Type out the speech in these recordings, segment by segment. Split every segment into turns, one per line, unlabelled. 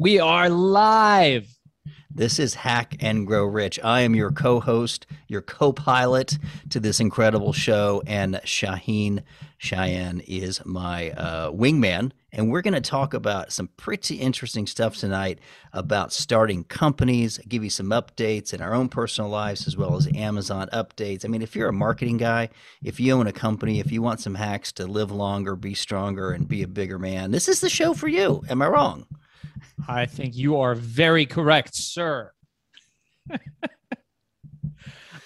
We are live.
This is Hack and Grow Rich. I am your co host, your co pilot to this incredible show, and Shaheen Cheyenne is my uh, wingman. And we're going to talk about some pretty interesting stuff tonight about starting companies, give you some updates in our own personal lives as well as Amazon updates. I mean, if you're a marketing guy, if you own a company, if you want some hacks to live longer, be stronger, and be a bigger man, this is the show for you. Am I wrong?
I think you are very correct, sir.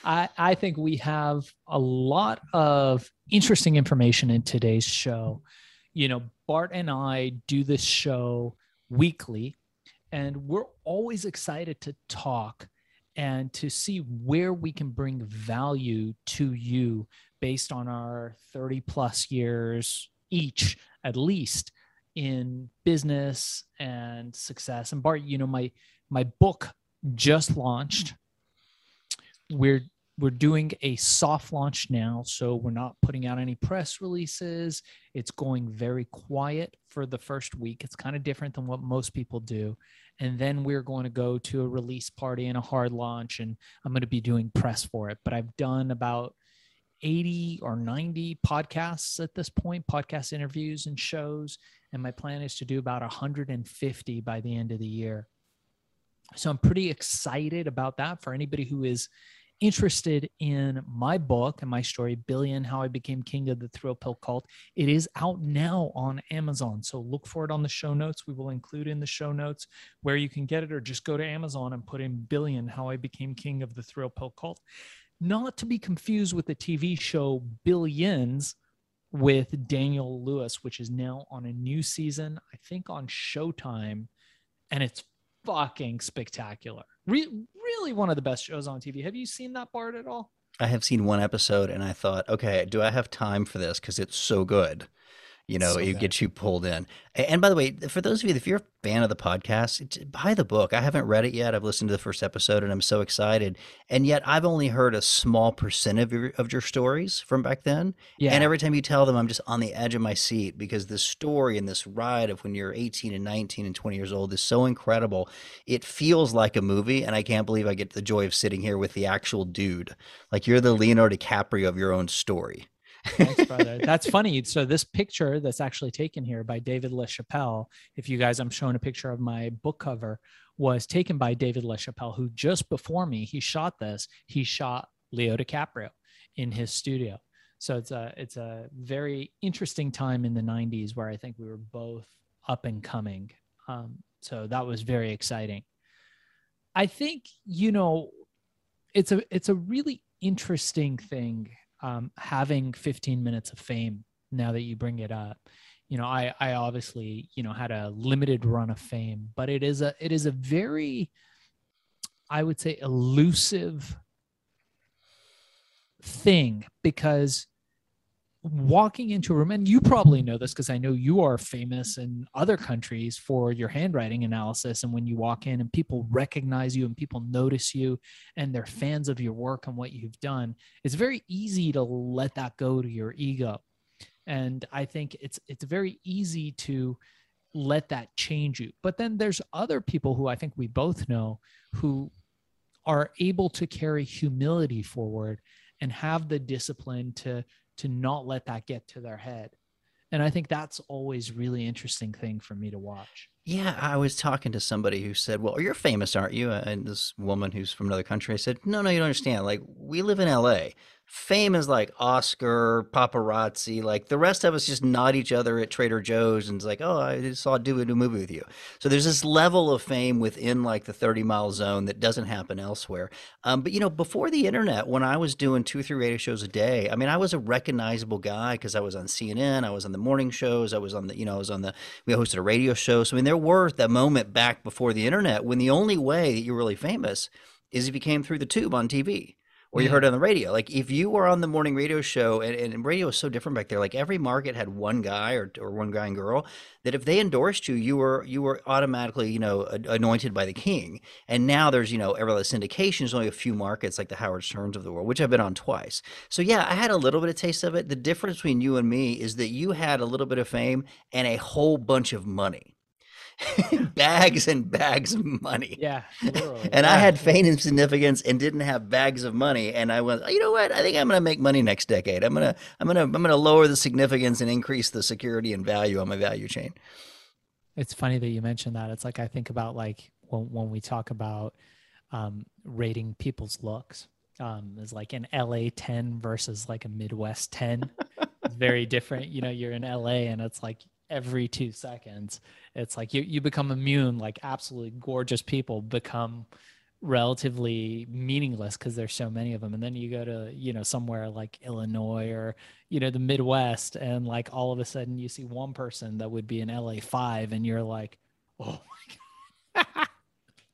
I, I think we have a lot of interesting information in today's show. You know, Bart and I do this show weekly, and we're always excited to talk and to see where we can bring value to you based on our 30 plus years each, at least in business and success. And Bart, you know, my my book just launched. We're we're doing a soft launch now, so we're not putting out any press releases. It's going very quiet for the first week. It's kind of different than what most people do. And then we're going to go to a release party and a hard launch, and I'm going to be doing press for it. But I've done about 80 or 90 podcasts at this point, podcast interviews and shows. And my plan is to do about 150 by the end of the year. So I'm pretty excited about that for anybody who is interested in my book and my story, Billion How I Became King of the Thrill Pill Cult. It is out now on Amazon. So look for it on the show notes. We will include in the show notes where you can get it, or just go to Amazon and put in Billion How I Became King of the Thrill Pill Cult not to be confused with the TV show Billions with Damian Lewis, which is now on a new season, I think on Showtime, and it's fucking spectacular. Re- really one of the best shows on TV. Have you seen that Bart at all?
I have seen one episode and I thought, okay, do I have time for this? Because it's so good you know, so it gets you pulled in. And by the way, for those of you, if you're a fan of the podcast, buy the book. I haven't read it yet. I've listened to the first episode and I'm so excited. And yet I've only heard a small percent of your, of your stories from back then. Yeah. And every time you tell them, I'm just on the edge of my seat because the story and this ride of when you're 18 and 19 and 20 years old is so incredible. It feels like a movie. And I can't believe I get the joy of sitting here with the actual dude. Like you're the Leonardo DiCaprio of your own story.
Thanks, brother. That's funny. So this picture that's actually taken here by David LaChapelle, if you guys, I'm showing a picture of my book cover, was taken by David LaChapelle, who just before me, he shot this. He shot Leo DiCaprio in his studio. So it's a it's a very interesting time in the 90s where I think we were both up and coming. Um, so that was very exciting. I think you know it's a it's a really interesting thing um, having 15 minutes of fame now that you bring it up you know i i obviously you know had a limited run of fame but it is a it is a very i would say elusive thing because walking into a room, and you probably know this because I know you are famous in other countries for your handwriting analysis. And when you walk in and people recognize you and people notice you and they're fans of your work and what you've done, it's very easy to let that go to your ego. And I think it's it's very easy to let that change you. But then there's other people who I think we both know who are able to carry humility forward and have the discipline to to not let that get to their head. And I think that's always really interesting thing for me to watch.
Yeah, I was talking to somebody who said, "Well, you're famous, aren't you?" And this woman who's from another country, I said, "No, no, you don't understand. Like, we live in L.A fame is like Oscar, paparazzi. Like the rest of us just nod each other at Trader Joe's and it's like, oh, I saw do a new movie with you. So there's this level of fame within like the 30 mile zone that doesn't happen elsewhere. Um, but you know, before the internet, when I was doing two, three radio shows a day, I mean, I was a recognizable guy because I was on CNN, I was on the morning shows, I was on the, you know, I was on the, we hosted a radio show. So I mean, there were that moment back before the internet when the only way that you're really famous is if you came through the tube on TV or you heard it on the radio. Like if you were on the morning radio show, and, and radio was so different back there. Like every market had one guy or, or one guy and girl that if they endorsed you, you were you were automatically you know anointed by the king. And now there's you know every syndication. There's only a few markets like the Howard Sterns of the world, which I've been on twice. So yeah, I had a little bit of taste of it. The difference between you and me is that you had a little bit of fame and a whole bunch of money bags and bags of money.
Yeah, literally.
And
yeah.
I had fame and significance and didn't have bags of money. And I went, you know what? I think I'm going to make money next decade. I'm going to, I'm going to, I'm going to lower the significance and increase the security and value on my value chain.
It's funny that you mentioned that. It's like I think about like when when we talk about um, rating people's looks. Um, is like an LA 10 versus like a Midwest 10. it's very different. You know, you're in LA and it's like every two seconds, it's like you, you become immune, like absolutely gorgeous people become relatively meaningless because there's so many of them. And then you go to, you know, somewhere like Illinois or, you know, the Midwest and like all of a sudden you see one person that would be an LA 5 and you're like, oh my God.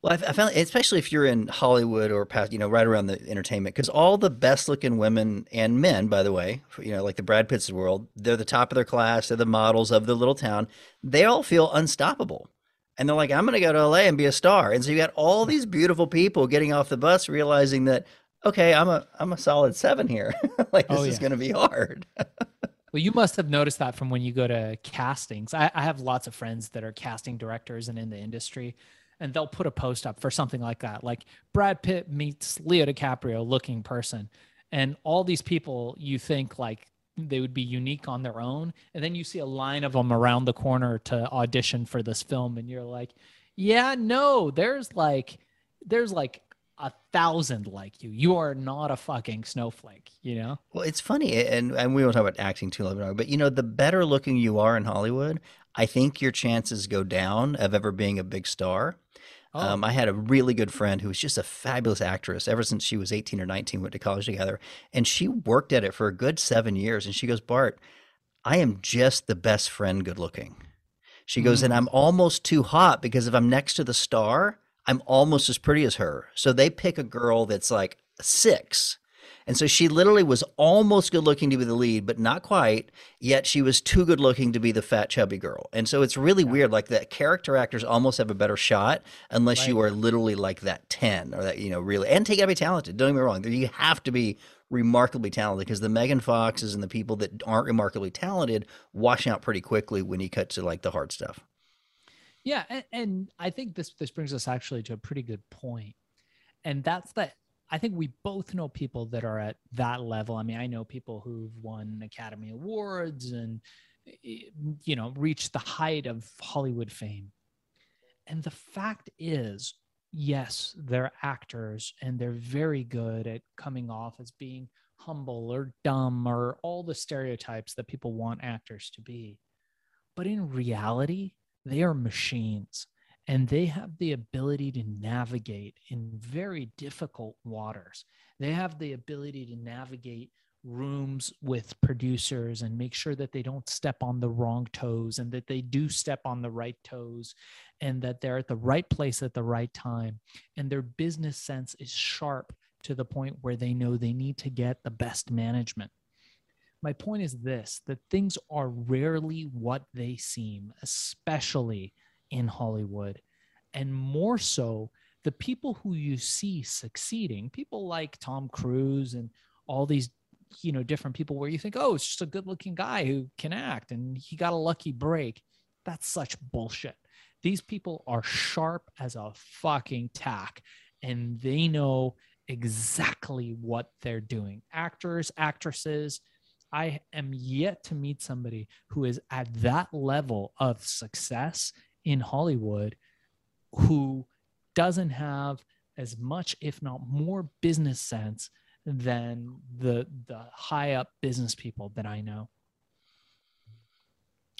Well, I, I found, especially if you're in Hollywood or past, you know, right around the entertainment, because all the best-looking women and men, by the way, you know, like the Brad Pitts of the world, they're the top of their class. They're the models of the little town. They all feel unstoppable, and they're like, "I'm going to go to LA and be a star." And so you got all these beautiful people getting off the bus, realizing that, okay, I'm a I'm a solid seven here. like this
Oh,
is going to be hard.
Well, you must have noticed that from when you go to castings. I, I have lots of friends that are casting directors and in the industry, and they'll put a post up for something like that, like Brad Pitt meets Leo DiCaprio looking person. And all these people you think like they would be unique on their own. And then you see a line of them around the corner to audition for this film, and you're like, yeah, no, there's like, there's like a thousand like you. You are not a fucking snowflake, you know?
Well, it's funny, and, and we won't talk about acting too long, but you know, the better looking you are in Hollywood, I think your chances go down of ever being a big star.
Oh,
Um, I had a really good friend who was just a fabulous actress ever since she was 18 or 19, went to college together. And she worked at it for a good seven years. And she goes, Bart, I am just the best friend good looking. She goes, and
Mm.
I'm almost too hot because if I'm next to the star, I'm almost as pretty as her. So they pick a girl that's like six. And so she literally was almost good looking to be the lead, but not quite. Yet she was too good looking to be the fat, chubby girl. And so it's really
Yeah.
weird. Like that character actors almost have a better shot unless you are literally like that 10 or that, you know, really. And take gotta be talented. Don't get me wrong. You have to be remarkably talented because the Megan Foxes and the people that aren't remarkably talented wash out pretty quickly when you cut to like the hard stuff.
Yeah, and, and I think this this brings us actually to a pretty good point, and that's that. I think we both know people that are at that level. I mean, I know people who've won Academy Awards and eh, you know reached the height of Hollywood fame. And the fact is, yes, they're actors and they're very good at coming off as being humble or dumb or all the stereotypes that people want actors to be. But in reality, they are machines and they have the ability to navigate in very difficult waters. They have the ability to navigate rooms with producers and make sure that they don't step on the wrong toes and that they do step on the right toes and that they're at the right place at the right time. And their business sense is sharp to the point where they know they need to get the best management. My point is this that things are rarely what they seem, especially in Hollywood. And more so, the people who you see succeeding, people like Tom Cruise and all these, you know, different people where you think, oh, it's just a good looking guy who can act and he got a lucky break. That's such bullshit. These people are sharp as a fucking tack and they know exactly what they're doing. Actors, actresses, I am yet to meet somebody who is at that level of success in Hollywood who doesn't have as much, if not more, business sense than the the high up business people that I know.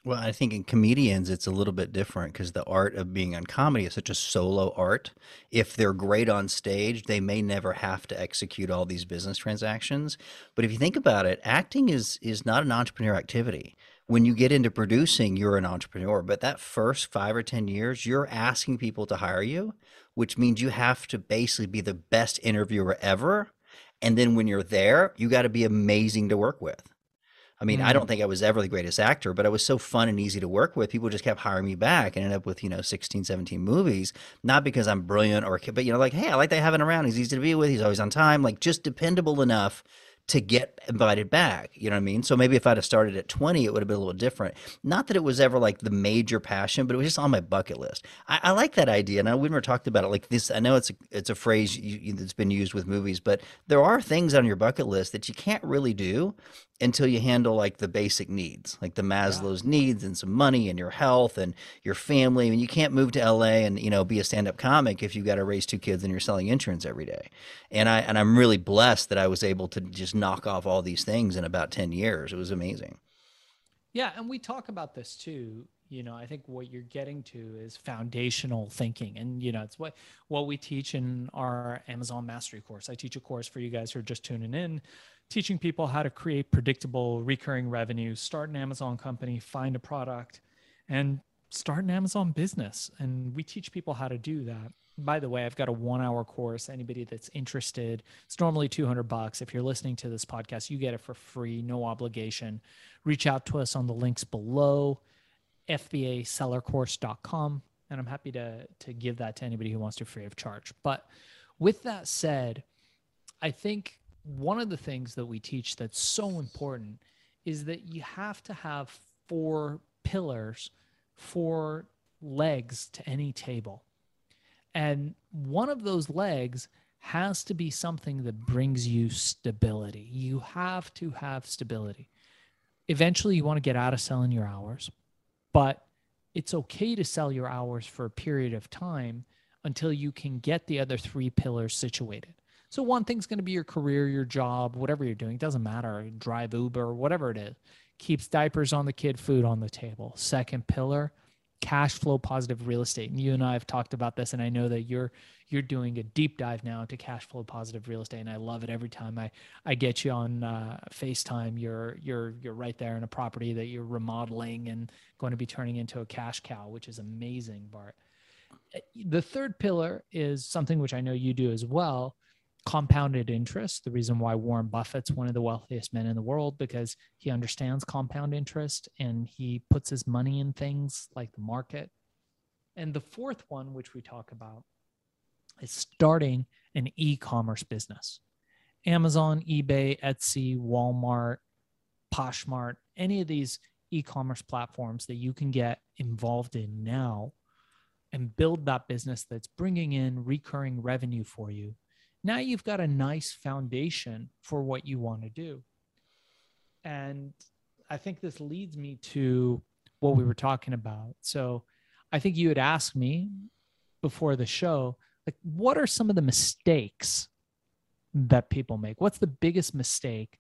Well, I think in comedians, it's a little bit different because the art of being on comedy is such a solo art. If they're great on stage, they may never have to execute all these business transactions. But if you think about it, acting is is not an entrepreneur activity. When you get into producing, you're an entrepreneur. But that first five or 10 years, you're asking people to hire you, which means you have to basically be the best interviewer ever. And then when you're there, you got to be amazing to work with. I mean, I
Mm.
don't think I was ever the greatest actor, but I was so fun and easy to work with. People just kept hiring me back and ended up with, you know, 16, 17 movies. Not because I'm brilliant or, but, you know, like, hey, I like that having around. He's easy to be with. He's always on time. Like, just dependable enough to get invited back. You know what I mean? So maybe if I'd have started at 20, it would have been a little different. Not that it was ever like the major passion, but it was just on my bucket list. I, I like that idea. And I, we never talked about it like this. I know it's a, it's a phrase you, that's been used with movies, but there are things on your bucket list that you can't really do until you handle like the basic needs, like the Maslow's yeah. needs and some money and your health and your family. I mean, you can't move to LA and, you know, be a stand up comic if you've got to raise two kids and you're selling insurance every day. And I, and I'm really blessed that I was able to just knock off all these things in about 10 years. It was amazing.
Yeah. And we talk about this too. You know, I think what you're getting to is foundational thinking. And, you know, it's what, what we teach in our Amazon mastery course. I teach a course for you guys who are just tuning in teaching people how to create predictable recurring revenue, start an Amazon company, find a product, and start an Amazon business. And we teach people how to do that. By the way, I've got a one hour course. Anybody that's interested, it's normally 200 bucks. If you're listening to this podcast, you get it for free, no obligation. Reach out to us on the links below, fbasellercourse.com. And I'm happy to, to give that to anybody who wants to free of charge. But with that said, I think one of the things that we teach that's so important is that you have to have four pillars, four legs to any table. And one of those legs has to be something that brings you stability. You have to have stability. Eventually, you want to get out of selling your hours, but it's okay to sell your hours for a period of time until you can get the other three pillars situated. So one thing's going to be your career, your job, whatever you're doing. It doesn't matter. Drive Uber, whatever it is. Keeps diapers on the kid, food on the table. Second pillar, cash flow positive real estate. And you and I have talked about this, and I know that you're you're doing a deep dive now into cash flow positive real estate, and I love it every time I I get you on uh, FaceTime. You're you're you're right there in a property that you're remodeling and going to be turning into a cash cow, which is amazing, Bart. The third pillar is something which I know you do as well, compounded interest. The reason why warren buffett's one of the wealthiest men in the world because he understands compound interest and he puts his money in things like the market. And the fourth one which we talk about is starting an e-commerce business. Amazon ebay etsy walmart poshmark any of these e-commerce platforms that you can get involved in now and build that business that's bringing in recurring revenue for you now you've got a nice foundation for what you want to do. And I think this leads me to what we were talking about. So I think you had asked me before the show, like, what are some of the mistakes that people make? What's the biggest mistake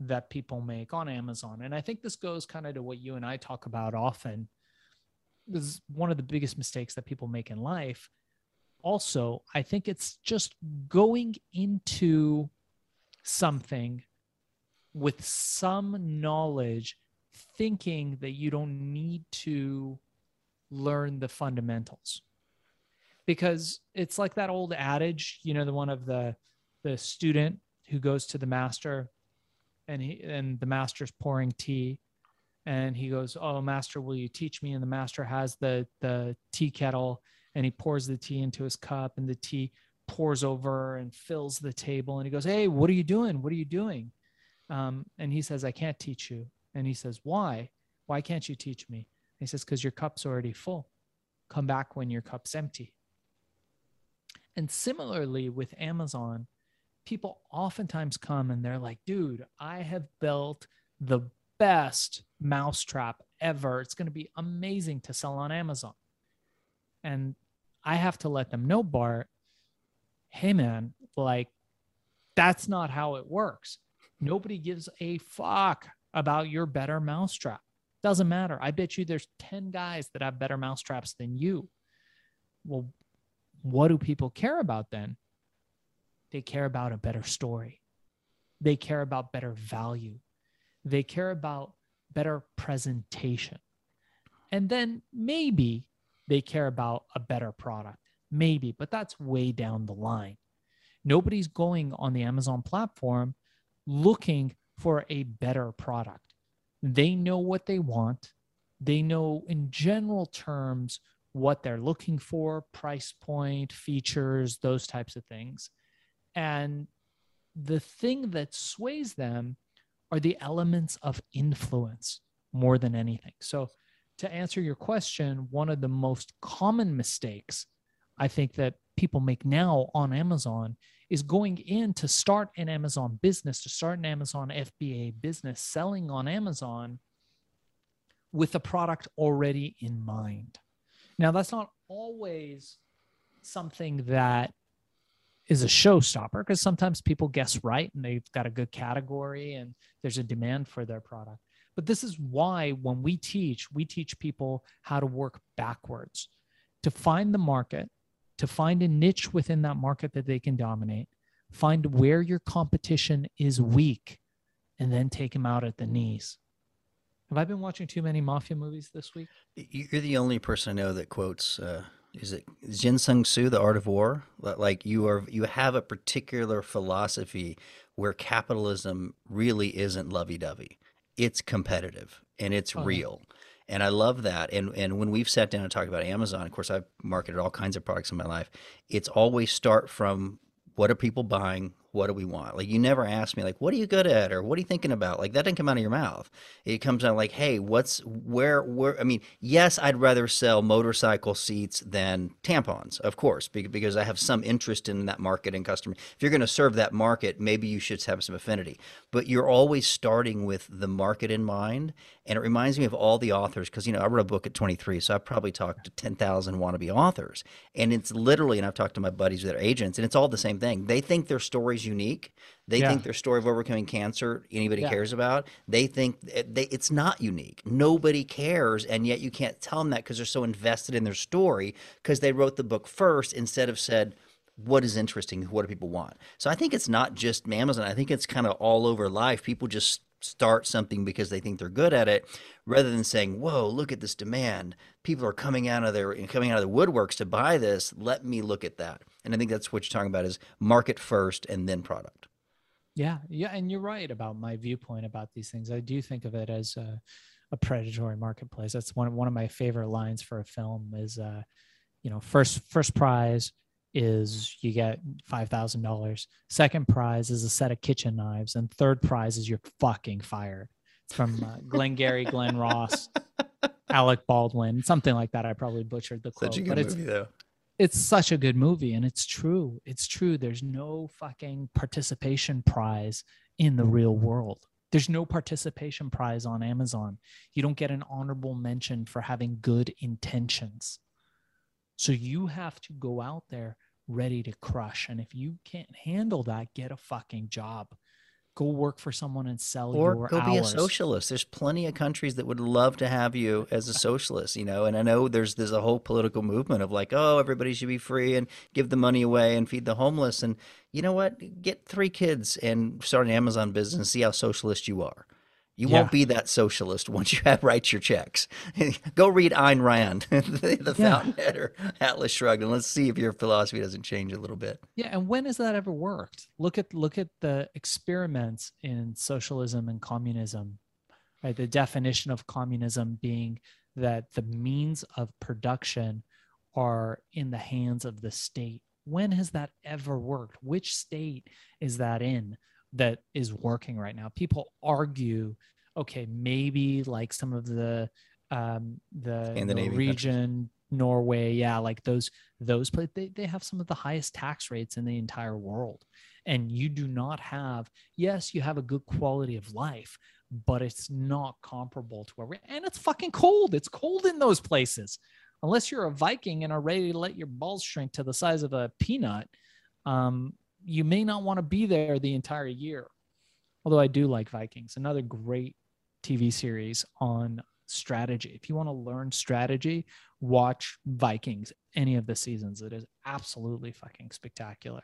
that people make on Amazon? And I think this goes kind of to what you and I talk about often. This is one of the biggest mistakes that people make in life also, I think it's just going into something with some knowledge, thinking that you don't need to learn the fundamentals. Because it's like that old adage, you know, the one of the the student who goes to the master and he and the master's pouring tea and he goes, "Oh, master, will you teach me?" And the master has the the tea kettle and he pours the tea into his cup and the tea pours over and fills the table and he goes hey what are you doing? What are you doing? Um, and he says i can't teach you. And he says why? Why can't you teach me? And he says because your cup's already full. Come back when your cup's empty. And similarly with amazon people oftentimes come and they're like dude i have built the best mousetrap ever. It's going to be amazing to sell on amazon. And I have to let them know, Bart, hey man, like that's not how it works. Nobody gives a fuck about your better mousetrap. Doesn't matter. I bet you there's 10 guys that have better mousetraps than you. Well, what do people care about then? They care about a better story. They care about better value. They care about better presentation. And then maybe they care about a better product. Maybe, but that's way down the line. Nobody's going on the Amazon platform looking for a better product. They know what they want. They know, in general terms, what they're looking for price point, features, those types of things. And the thing that sways them are the elements of influence more than anything. So, to answer your question, one of the most common mistakes I think that people make now on Amazon is going in to start an Amazon business, to start an Amazon FBA business, selling on Amazon with a product already in mind. Now, that's not always something that is a showstopper because sometimes people guess right and they've got a good category and there's a demand for their product. But this is why when we teach, we teach people how to work backwards to find the market, to find a niche within that market that they can dominate, find where your competition is weak, and then take them out at the knees. Have I been watching too many mafia movies this week?
You're the only person I know that quotes. Uh, is it Jin Sun Tzu, The Art of War? Like you are, you have a particular philosophy where capitalism really isn't lovey-dovey. It's competitive and it's oh, real. Yeah. And I love that. And and when we've sat down and talked about Amazon, of course, I've marketed all kinds of products in my life. It's always start from what are people buying? What do we want? Like you never ask me like, what are you good at or what are you thinking about? Like that didn't come out of your mouth. It comes out like, hey, what's where where I mean, yes, I'd rather sell motorcycle seats than tampons, of course, because I have some interest in that market and customer. If you're going to serve that market, maybe you should have some affinity. But you're always starting with the market in mind, and it reminds me of all the authors because you know I wrote a book at 23, so I probably talked to 10,000 wannabe authors, and it's literally, and I've talked to my buddies that are agents, and it's all the same thing. They think their stories unique. They yeah. think their story of overcoming cancer anybody yeah. cares about. They think they, it's not unique. Nobody cares, and yet you can't tell them that because they're so invested in their story because they wrote the book first instead of said what is interesting, what do people want. So I think it's not just Amazon. I think it's kind of all over life. People just start something because they think they're good at it rather than saying whoa look at this demand. People are coming out of their coming out of the woodworks to buy this. Let me look at that. And i think that's what you're talking about is market first and then product.
Yeah. Yeah and you're right about my viewpoint about these things. I do think of it as a, a predatory marketplace. That's one, one of my favorite lines for a film is uh you know first first prize is you get $5,000. Second prize is a set of kitchen knives. And third prize is you're fucking fired. From uh, Glengarry, Glen Ross, Alec Baldwin, something like that. I probably butchered the quote.
Such a good
but
movie, though.
It's such a good movie. And it's true. It's true. There's no fucking participation prize in the real world. There's no participation prize on Amazon. You don't get an honorable mention for having good intentions. So you have to go out there ready to crush. And if you can't handle that, get a fucking job. Go work for someone and sell your
or
your
go
hours.
be a socialist. There's plenty of countries that would love to have you as a socialist, you know. And I know there's there's a whole political movement of like, oh, everybody should be free and give the money away and feed the homeless. And you know what? Get three kids and start an Amazon business and see how socialist you are. You yeah. won't be that socialist once you have write your checks. Go read Ayn Rand, the, the yeah. fountainhead or Atlas Shrugged, and let's see if your philosophy doesn't change a little bit.
Yeah, and when has that ever worked? Look at look at the experiments in socialism and communism. Right, the definition of communism being that the means of production are in the hands of the state. When has that ever worked? Which state is that in? That is working right now. People argue, okay, maybe like some of the um the region Norway, yeah, like those those places they, they have some of the highest tax rates in the entire world. And you do not have, yes, you have a good quality of life, but it's not comparable to where we and it's fucking cold. It's cold in those places. Unless you're a Viking and are ready to let your balls shrink to the size of a peanut, um, you may not want to be there the entire year. Although I do like Vikings, another great TV series on strategy. If you want to learn strategy, watch Vikings, any of the seasons. It is absolutely fucking spectacular.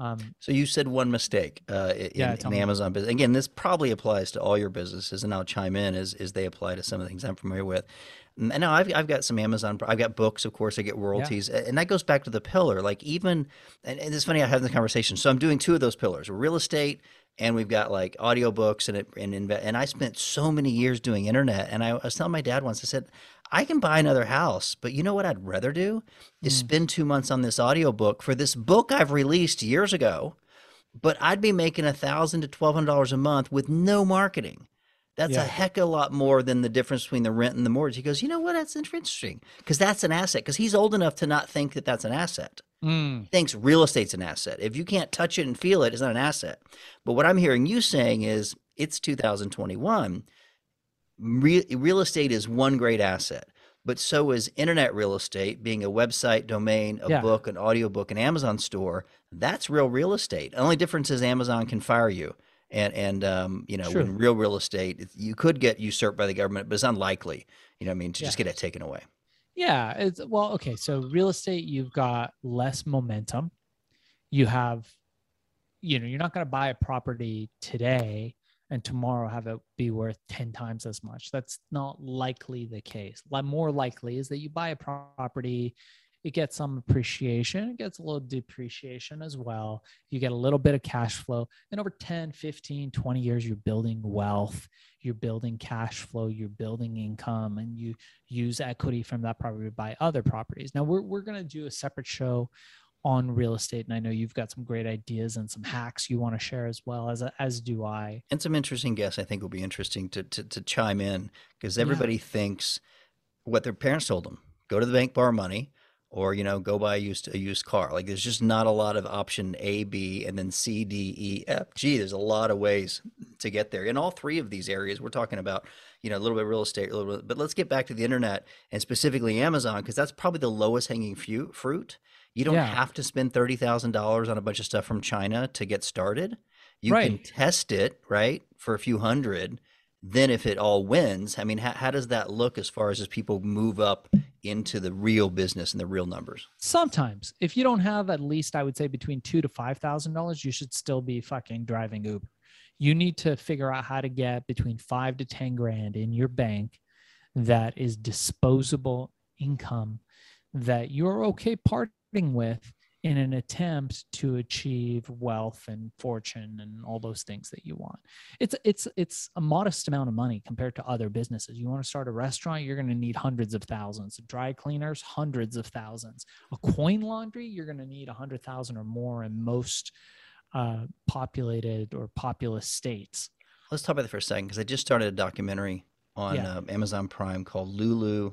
Um, so you said one mistake uh, in, yeah, in the Amazon business. Again, this probably applies to all your businesses, and I'll chime in as, as they apply to some of the things I'm familiar with. And now I've, I've got some Amazon, I've got books, of course, I get royalties. Yeah. And that goes back to the pillar. Like even, and, and it's funny, I have the conversation. So I'm doing two of those pillars, real estate, and we've got like audiobooks and, it, and, and I spent so many years doing internet. And I was telling my dad once, I said, I can buy another house, but you know what I'd rather do is mm. spend two months on this audiobook for this book I've released years ago but I'd be making a thousand to twelve hundred dollars a month with no marketing. That's
Yeah.
a heck of a lot more than the difference between the rent and the mortgage. He goes, you know what? That's interesting because that's an asset. Because he's old enough to not think that that's an asset.
Mm,
He thinks real estate's an asset. If you can't touch it and feel it, it's not an asset. But what I'm hearing you saying is it's 2021. Real, real estate is one great asset, but so is internet real estate, being a website, domain, a
Yeah.
book, an audiobook, an Amazon store. That's real real estate. The only difference is Amazon can fire you. And, and um, you know,
True.
when real real estate, you could get usurped by the government, but it's unlikely, you know I mean, to just
Yeah.
get it taken away.
yeah, it's well, okay. So real estate, you've got less momentum. You have, you know, you're not going to buy a property today and tomorrow have it be worth 10 times as much. That's not likely the case. More likely is that you buy a property, it gets some appreciation, it gets a little depreciation as well. You get a little bit of cash flow. And over 10, 15, 20 years, you're building wealth, you're building cash flow, you're building income, and you use equity from that property to buy other properties. Now we're, we're going to do a separate show on real estate. And I know you've got some great ideas and some hacks you want to share as well as, as do I.
and some interesting guests I think will be interesting to to, to chime in because
Yeah.
everybody thinks what their parents told them: go to the bank, borrow money, or you know, go buy a used a used car. Like there's just not a lot of option A, B, and then C, D, E, F, G. There's a lot of ways to get there in all three of these areas. We're talking about you know a little bit of real estate, a little bit, but let's get back to the internet and specifically Amazon because that's probably the lowest hanging fruit. You don't
Yeah.
have to spend thirty thousand dollars on a bunch of stuff from China to get started. You can test it, right, for a few hundred. Then, if it all wins, I mean, how, how does that look as far as as people move up into the real business and the real numbers?
Sometimes, if you don't have at least, I would say between two to five thousand dollars, you should still be fucking driving Uber. You need to figure out how to get between five to ten grand in your bank that is disposable income that you're okay parting with in an attempt to achieve wealth and fortune and all those things that you want. It's it's it's a modest amount of money compared to other businesses. You want to start a restaurant, you're going to need hundreds of thousands. Dry cleaners, hundreds of thousands. A coin laundry, you're going to need a hundred thousand or more in most uh, populated or populous states.
Let's talk about that for a second because I just started a documentary on
Yeah.
um, Amazon Prime called Lulu,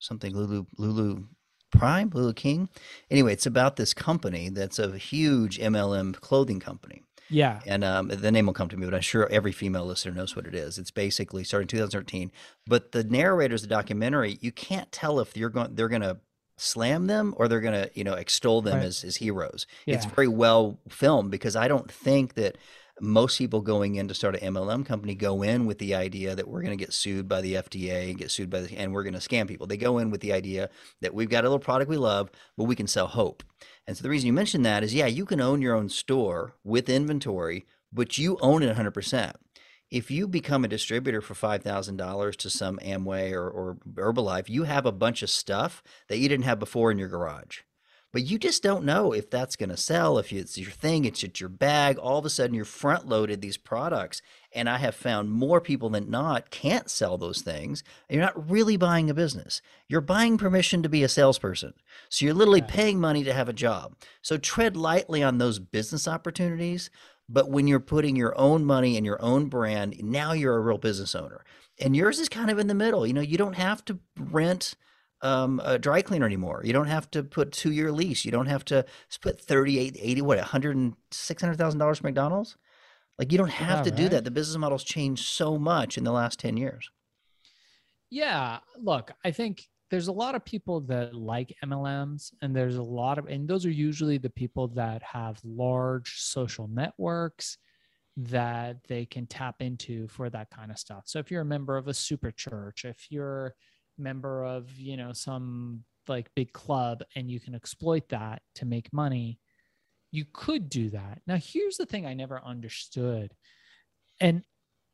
something Lulu Lulu Prime Lulu King. Anyway, it's about this company that's a huge MLM clothing company.
Yeah,
and um, the name will come to me, but I'm sure every female listener knows what it is. It's basically started in 2013. But the narrators of the documentary, you can't tell if you're going, they're going to slam them or they're going to, you know, extol them
Right.
as, as heroes. It's very well filmed because I don't think that most people going in to start an MLM company go in with the idea that we're going to get sued by the FDA and get sued by the, and we're going to scam people. They go in with the idea that we've got a little product we love, but we can sell hope. And so the reason you mentioned that is, yeah, you can own your own store with inventory, but you own it 100%. If you become a distributor for $5,000 to some Amway or, or Herbalife, you have a bunch of stuff that you didn't have before in your garage. But you just don't know if that's going to sell, if it's your thing, it's just your bag. All of a sudden, you're front loaded these products. And I have found more people than not can't sell those things. You're not really buying a business. You're buying permission to be a salesperson. So you're literally
Right.
paying money to have a job. So tread lightly on those business opportunities. But when you're putting your own money and your own brand, now you're a real business owner. And yours is kind of in the middle. You know, you don't have to rent um, a dry cleaner anymore. You don't have to put two year lease. You don't have to put 38, 80, what, 100 and $600,000 for McDonald's? Like you don't have
Yeah,
to do that. The business model's changed so much in the last 10 years.
Yeah, look, I think there's a lot of people that like MLMs, and there's a lot of, and those are usually the people that have large social networks that they can tap into for that kind of stuff. So if you're a member of a super church, if you're member of, you know, some like big club and you can exploit that to make money, you could do that. Now, here's the thing I never understood. And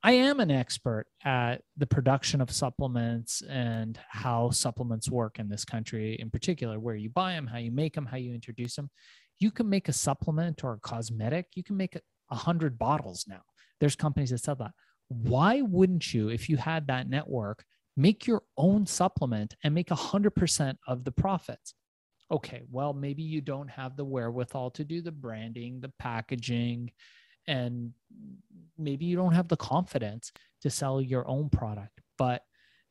I am an expert at the production of supplements and how supplements work in this country, in particular, where you buy them, how you make them, how you introduce them. You can make a supplement or a cosmetic, you can make a hundred bottles now. There's companies that sell that. Why wouldn't you, if you had that network, make your own supplement and make a hundred percent of the profits? okay, well, maybe you don't have the wherewithal to do the branding, the packaging, and maybe you don't have the confidence to sell your own product. But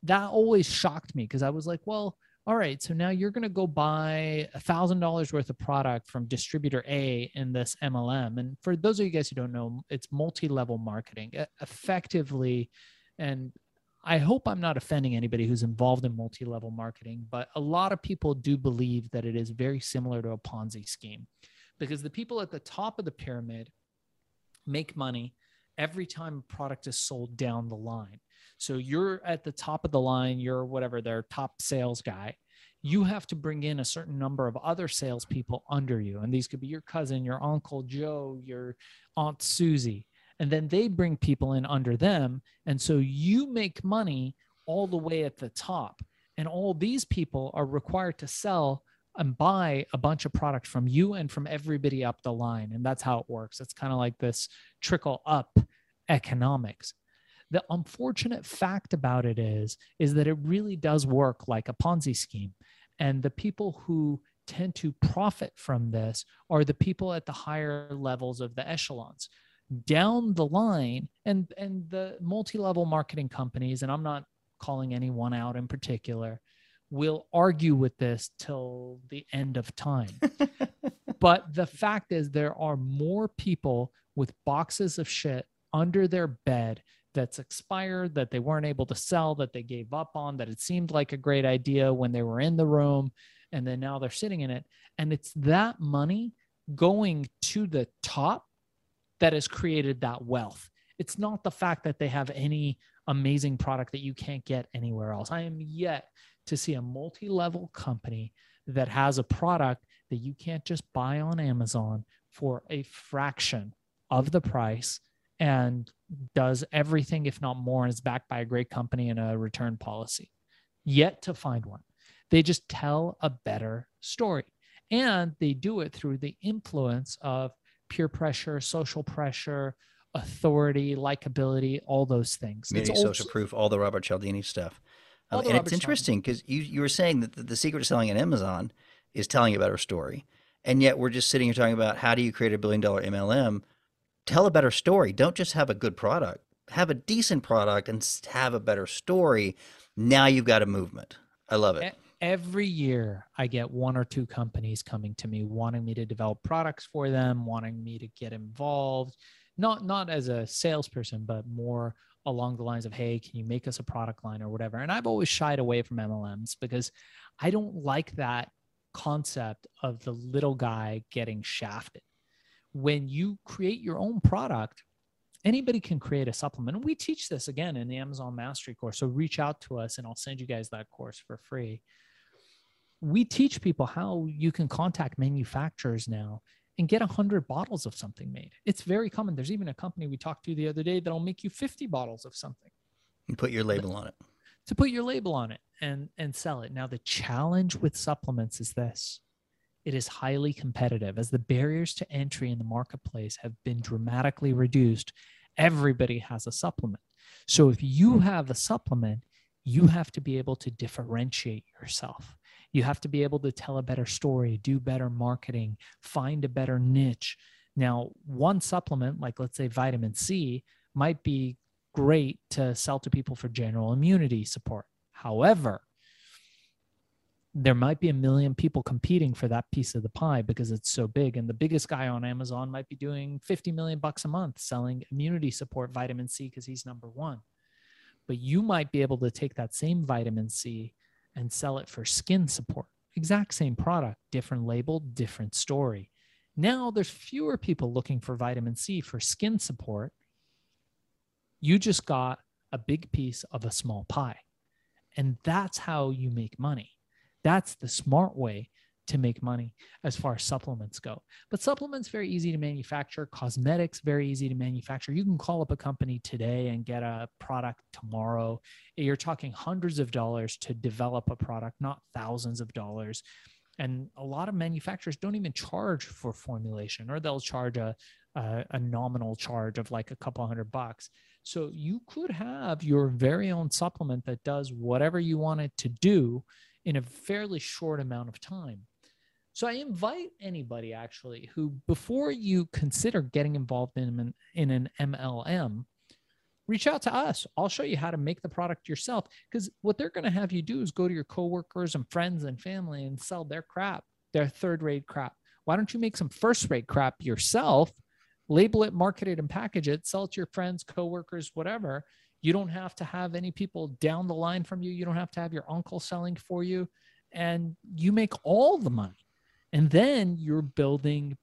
that always shocked me because I was like, well, all right, so now you're going to go buy a thousand dollars worth of product from distributor A in this MLM. And for those of you guys who don't know, it's multi-level marketing. Effectively, and I hope I'm not offending anybody who's involved in multi level marketing, but a lot of people do believe that it is very similar to a Ponzi scheme because the people at the top of the pyramid make money every time a product is sold down the line. So you're at the top of the line, you're whatever their top sales guy. You have to bring in a certain number of other salespeople under you. And these could be your cousin, your uncle Joe, your aunt Susie and then they bring people in under them. And so you make money all the way at the top. And all these people are required to sell and buy a bunch of product from you and from everybody up the line. And that's how it works. It's kind of like this trickle up economics. The unfortunate fact about it is is that it really does work like a ponzi scheme. And the people who tend to profit from this are the people at the higher levels of the echelons down the line and and the multi-level marketing companies and i'm not calling anyone out in particular will argue with this till the end of time. But the fact is there are more people with boxes of shit under their bed that's expired that they weren't able to sell that they gave up on that it seemed like a great idea when they were in the room and then now they're sitting in it. And it's that money going to the top that has created that wealth. It's not the fact that they have any amazing product that you can't get anywhere else. I am yet to see a multi level company that has a product that you can't just buy on Amazon for a fraction of the price and does everything, if not more, and is backed by a great company and a return policy. Yet to find one. They just tell a better story. And they do it through the influence of peer pressure, social pressure, authority, likability, all those things.
Community social proof, all the Robert Cialdini stuff. Um, and Robert it's interesting because you, you were saying that the, the secret to selling at Amazon is telling a better story. And yet we're just sitting here talking about how do you create a billion dollar MLM? Tell a better story. Don't just have a good product. Have a decent product and have a better story. Now you've got a movement. I love it
every year I get one or two companies coming to me wanting me to develop products for them, wanting me to get involved, not not as a salesperson, but more along the lines of, hey, can you make us a product line or whatever? And I've always shied away from MLMs because I don't like that concept of the little guy getting shafted. When you create your own product, anybody can create a supplement. We teach this again in the Amazon Mastery course. So reach out to us and I'll send you guys that course for free we teach people how you can contact manufacturers now and get 100 bottles of something made. It's very common. There's even a company we talked to the other day that'll make you 50 bottles of something.
And put your label on it.
To put your label on it and and sell it. Now the challenge with supplements is this. It is highly competitive as the barriers to entry in the marketplace have been dramatically reduced. Everybody has a supplement. So if you have a supplement, you have to be able to differentiate yourself. You have to be able to tell a better story, do better marketing, find a better niche. Now, one supplement, like let's say vitamin C, might be great to sell to people for general immunity support. However, there might be a million people competing for that piece of the pie because it's so big and the biggest guy on amazon might be doing 50 million bucks a month selling immunity support vitamin c because he's number one but you might be able to take that same vitamin c and sell it for skin support. Exact same product, different label, different story. Now there's fewer people looking for vitamin C for skin support. You just got a big piece of a small pie. And that's how you make money. That's the smart way to make money as far as supplements go. But supplements very easy to manufacture, cosmetics very easy to manufacture. You can call up a company today and get a product tomorrow. You're talking hundreds of dollars to develop a product, not thousands of dollars. And a lot of manufacturers don't even charge for formulation, or they'll charge a, a, a nominal charge of like a couple hundred bucks. So you could have your very own supplement that does whatever you want it to do in a fairly short amount of time So I invite anybody actually who, before you consider getting involved in an, in an MLM, reach out to us. I'll show you how to make the product yourself. Because what they're going to have you do is go to your coworkers and friends and family and sell their crap, their third rate crap. Why don't you make some first rate crap yourself? Label it, market it, and package it, sell it to your friends, coworkers, whatever. You don't have to have any people down the line from you. You don't have to have your uncle selling for you. And you make all the money. And then you're building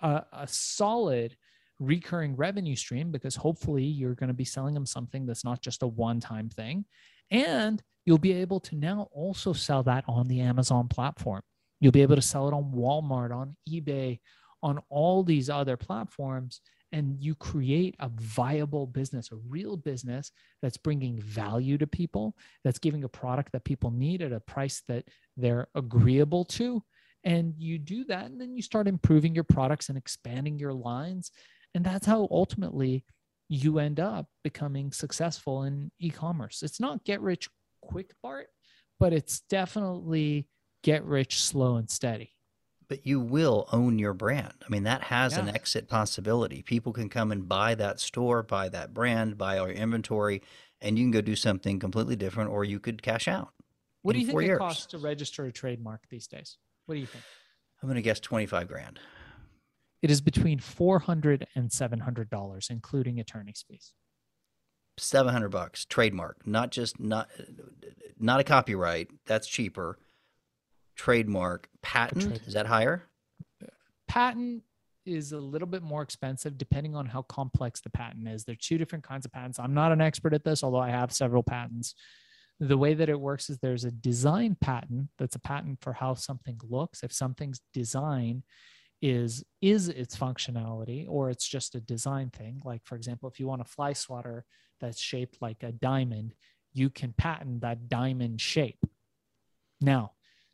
a, a solid recurring revenue stream because hopefully you're going to be selling them something that's not just a one time thing. And you'll be able to now also sell that on the Amazon platform. You'll be able to sell it on Walmart, on eBay, on all these other platforms. And you create a viable business, a real business that's bringing value to people, that's giving a product that people need at a price that they're agreeable to. And you do that, and then you start improving your products and expanding your lines. And that's how ultimately you end up becoming successful in e commerce. It's not get rich quick, Bart, but it's definitely get rich slow and steady.
But you will own your brand. I mean, that has yeah. an exit possibility. People can come and buy that store, buy that brand, buy all your inventory, and you can go do something completely different, or you could cash out.
What do you think years. it costs to register a trademark these days? What do you think?
I'm going to guess 25 grand.
It is between 400 and $700, including attorney's fees.
700 bucks trademark, not just not not a copyright. That's cheaper trademark. Patent is that higher?
Patent is a little bit more expensive depending on how complex the patent is. There are two different kinds of patents. I'm not an expert at this, although I have several patents. The way that it works is there's a design patent that's a patent for how something looks. If something's design is is its functionality or it's just a design thing like for example if you want a fly swatter that's shaped like a diamond you can patent that diamond shape now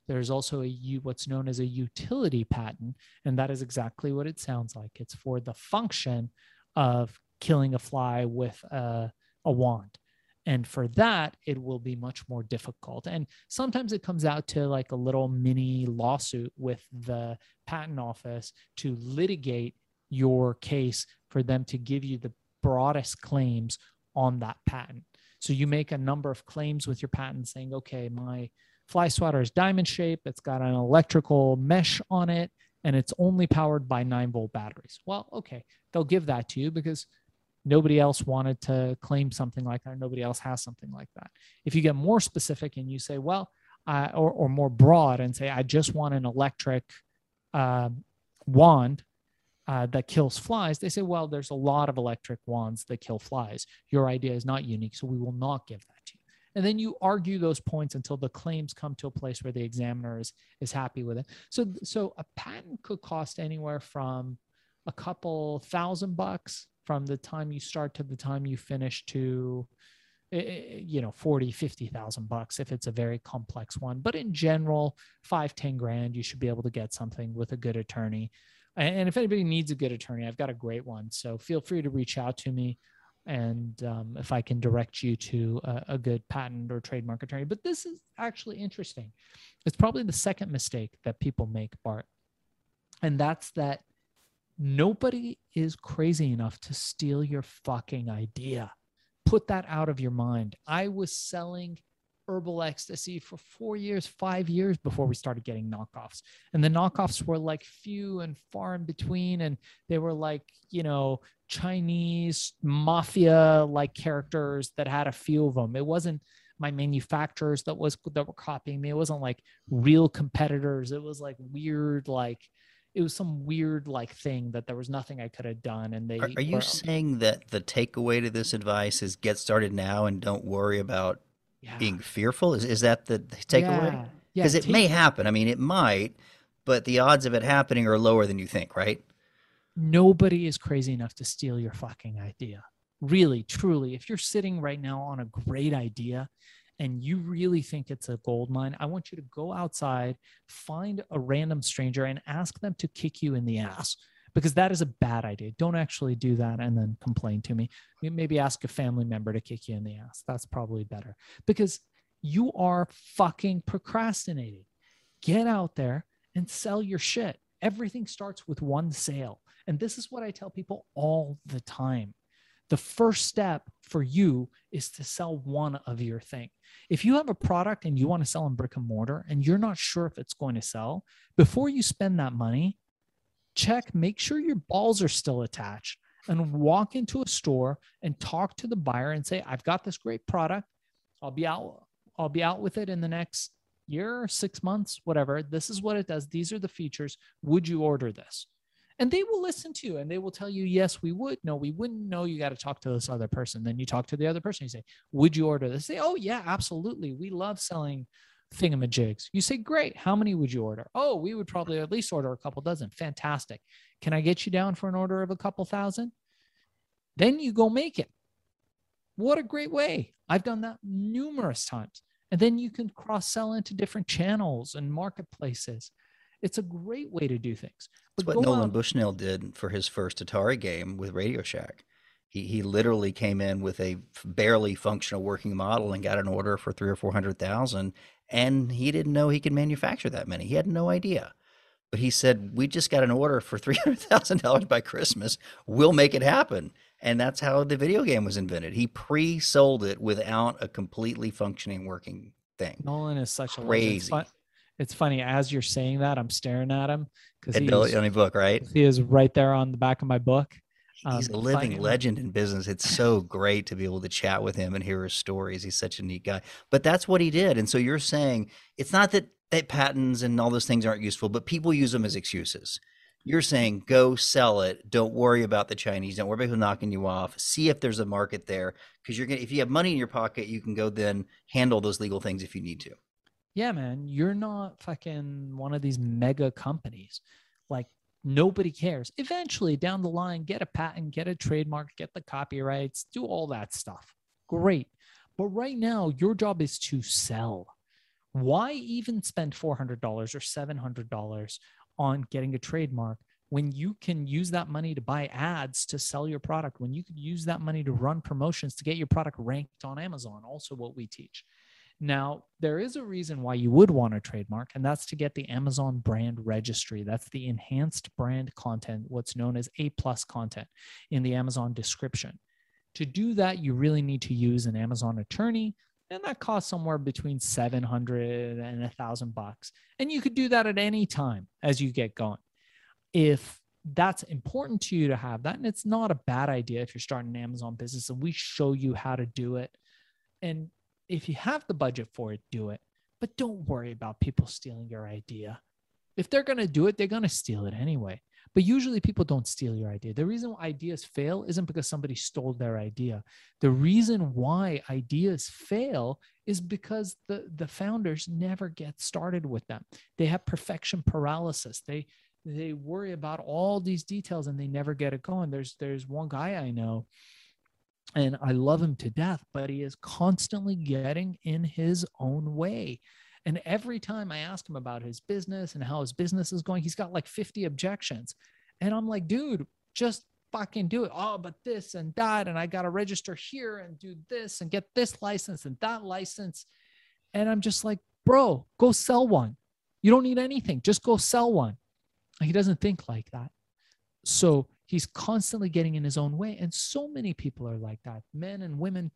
there's also a what's known as a utility patent, and that is exactly what it sounds like. It's for the function of killing a fly with a, a wand. And for that, it will be much more difficult. And sometimes it comes out to like a little mini lawsuit with the patent office to litigate your case for them to give you the broadest claims on that patent. So you make a number of claims with your patent saying, okay, my Fly swatter is diamond shape. It's got an electrical mesh on it, and it's only powered by nine volt batteries. Well, okay, they'll give that to you because nobody else wanted to claim something like that. Nobody else has something like that. If you get more specific and you say, well, or, or more broad and say, I just want an electric uh, wand uh, that kills flies, they say, well, there's a lot of electric wands that kill flies. Your idea is not unique, so we will not give that to you and then you argue those points until the claims come to a place where the examiner is, is happy with it so so a patent could cost anywhere from a couple thousand bucks from the time you start to the time you finish to eh, eh, you know 40 50,000 bucks if it's a very complex one but in general 5 10 grand you should be able to get something with a good attorney and if anybody needs a good attorney I've got a great one so feel free to reach out to me and um, if I can direct you to a, a, good patent or trademark attorney. But this is actually interesting. It's probably the second mistake that people make, Bart, and that's that nobody is crazy enough to steal your fucking idea. Put that out of your mind. I was selling herbal ecstasy for four years, five years before we started getting knockoffs. And the knockoffs were like few and far in between. And they were like, you know, Chinese mafia like characters that had a few of them. It wasn't my manufacturers that was that were copying me. It wasn't like real competitors. It was like weird, like it was some weird like thing that there was nothing I could have done. And they
are, are you were, saying that the takeaway to this advice is get started now and don't worry about yeah. being fearful? Is is that the takeaway? Because yeah. it take- may happen. I mean, it might, but the odds of it happening are lower than you think, right?
Nobody is crazy enough to steal your fucking idea. Really, truly, if you're sitting right now on a great idea and you really think it's a gold mine, I want you to go outside, find a random stranger, and ask them to kick you in the ass because that is a bad idea. Don't actually do that and then complain to me. Maybe ask a family member to kick you in the ass. That's probably better because you are fucking procrastinating. Get out there and sell your shit. Everything starts with one sale. And this is what I tell people all the time. The first step for you is to sell one of your thing. If you have a product and you want to sell in brick and mortar and you're not sure if it's going to sell, before you spend that money, check, make sure your balls are still attached and walk into a store and talk to the buyer and say, I've got this great product. I'll be out, I'll be out with it in the next year, six months, whatever. This is what it does. These are the features. Would you order this? And they will listen to you and they will tell you, yes, we would. No, we wouldn't. No, you got to talk to this other person. Then you talk to the other person. You say, would you order this? They say, oh, yeah, absolutely. We love selling thingamajigs. You say, great. How many would you order? Oh, we would probably at least order a couple dozen. Fantastic. Can I get you down for an order of a couple thousand? Then you go make it. What a great way. I've done that numerous times. And then you can cross sell into different channels and marketplaces. It's a great way to do things.
But That's what Nolan out- Bushnell did for his first Atari game with Radio Shack. He, he literally came in with a barely functional working model and got an order for three or four hundred thousand and he didn't know he could manufacture that many. He had no idea. But he said, "We just got an order for three hundred thousand dollars by Christmas. We'll make it happen." And that's how the video game was invented. He pre-sold it without a completely functioning working thing.
Nolan is such crazy. a crazy. It's funny as you're saying that, I'm staring at him
because he's on a book, right?
He is right there on the back of my book.
He's um, a living legend in business. It's so great to be able to chat with him and hear his stories. He's such a neat guy. But that's what he did. And so you're saying it's not that that patents and all those things aren't useful, but people use them as excuses. You're saying go sell it. Don't worry about the Chinese. Don't worry about who's knocking you off. See if there's a market there because you're gonna. If you have money in your pocket, you can go then handle those legal things if you need to.
Yeah, man. You're not fucking one of these mega companies. Like Nobody cares. Eventually, down the line, get a patent, get a trademark, get the copyrights, do all that stuff. Great. But right now, your job is to sell. Why even spend $400 or $700 on getting a trademark when you can use that money to buy ads to sell your product, when you could use that money to run promotions to get your product ranked on Amazon, also what we teach. Now, there is a reason why you would want a trademark, and that's to get the Amazon brand registry. That's the enhanced brand content, what's known as A plus content in the Amazon description. To do that, you really need to use an Amazon attorney, and that costs somewhere between 700 and a thousand bucks. And you could do that at any time as you get going. If that's important to you to have that, and it's not a bad idea if you're starting an Amazon business, and we show you how to do it. And if you have the budget for it, do it. But don't worry about people stealing your idea. If they're going to do it, they're going to steal it anyway. But usually people don't steal your idea. The reason why ideas fail isn't because somebody stole their idea. The reason why ideas fail is because the, the founders never get started with them. They have perfection paralysis. They they worry about all these details and they never get it going. There's there's one guy I know and I love him to death, but he is constantly getting in his own way. And every time I ask him about his business and how his business is going, he's got like 50 objections. And I'm like, dude, just fucking do it. Oh, but this and that. And I got to register here and do this and get this license and that license. And I'm just like, bro, go sell one. You don't need anything. Just go sell one. He doesn't think like that. So he's constantly getting in his own way. And so many people are like that, men and women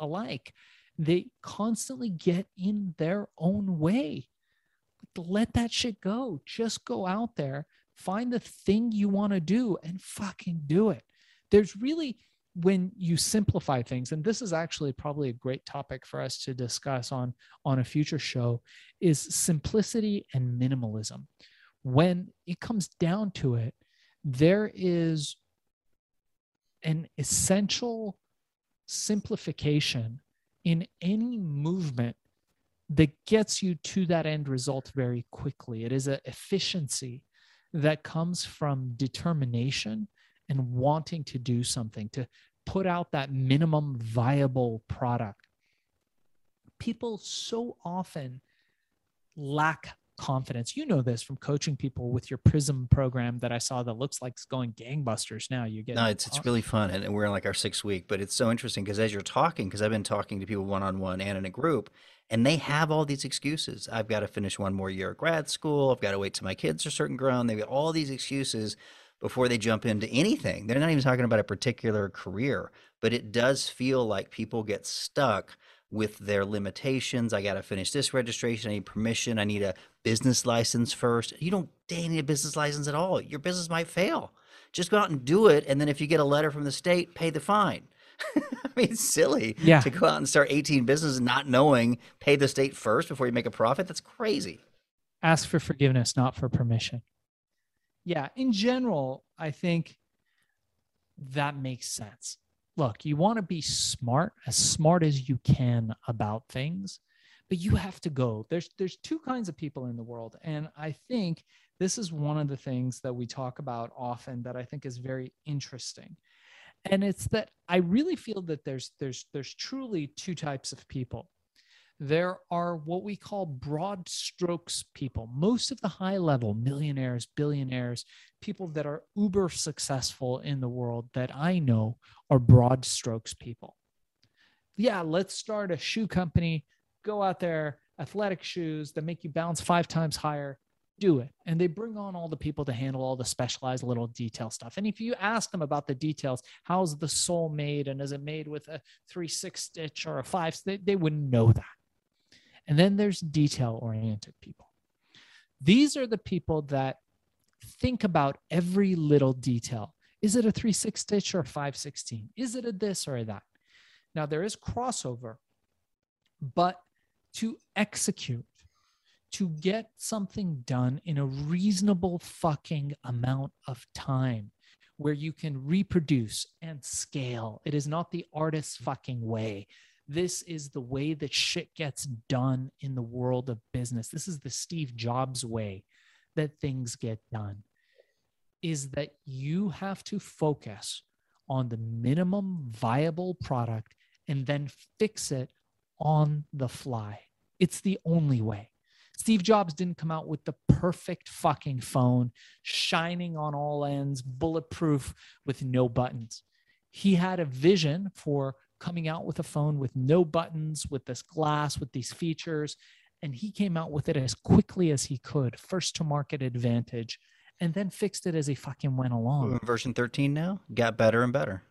alike. They constantly get in their own way. Let that shit go. Just go out there, find the thing you want to do, and fucking do it. There's really, when you simplify things and this is actually probably a great topic for us to discuss on on a future show is simplicity and minimalism when it comes down to it there is an essential simplification in any movement that gets you to that end result very quickly. It is an efficiency that comes from determination and wanting to do something, to put out that minimum viable product. People so often lack confidence. You know this from coaching people with your Prism program that I saw that looks like it's going gangbusters now. You get
no, it's it's really fun, and we're in like our sixth week. But it's so interesting because as you're talking, because I've been talking to people one on one and in a group, and they have all these excuses. I've got to finish one more year of grad school. I've got to wait till my kids are certain grown. They've got all these excuses before they jump into anything. They're not even talking about a particular career, but it does feel like people get stuck with their limitations. I got to finish this registration. I need permission. I need a business license first. You don't need a business license at all. Your business might fail. Just go out and do it. And then if you get a letter from the state, pay the fine. I mean, it's silly
yeah.
to go out and start 18 businesses not knowing, pay the state first before you make a profit. That's crazy.
Ask for forgiveness, not for permission. Yeah, in general, I think that makes sense look, you want to be smart, as smart as you can about things, but you have to go. There's there's two kinds of people in the world, and I think this is one of the things that we talk about often that I think is very interesting. And it's that I really feel that there's there's there's truly two types of people there are what we call broad strokes people. Most of the high level millionaires, billionaires, people that are uber successful in the world that I know are broad strokes people. Yeah, let's start a shoe company, go out there, athletic shoes that make you bounce five times higher. Do it. And they bring on all the people to handle all the specialized little detail stuff. And if you ask them about the details, how's the sole made and is it made with a three, six stitch or a five, they, they wouldn't know that. And then there's detail oriented people. These are the people that think about every little detail. Is it a 3 6 stitch or a 516? Is it a this or a that? Now, there is crossover, but to execute, to get something done in a reasonable fucking amount of time where you can reproduce and scale, it is not the artist's fucking way. This is the way that shit gets done in the world of business. This is the Steve Jobs way that things get done. Is that you have to focus on the minimum viable product and then fix it on the fly. It's the only way. Steve Jobs didn't come out with the perfect fucking phone, shining on all ends, bulletproof with no buttons. He had a vision for coming out with a phone with no buttons, with this glass, with these features. And he came out with it as quickly as he could, first to market advantage, and then fixed it as he fucking went along.
Version 13 now got better and better.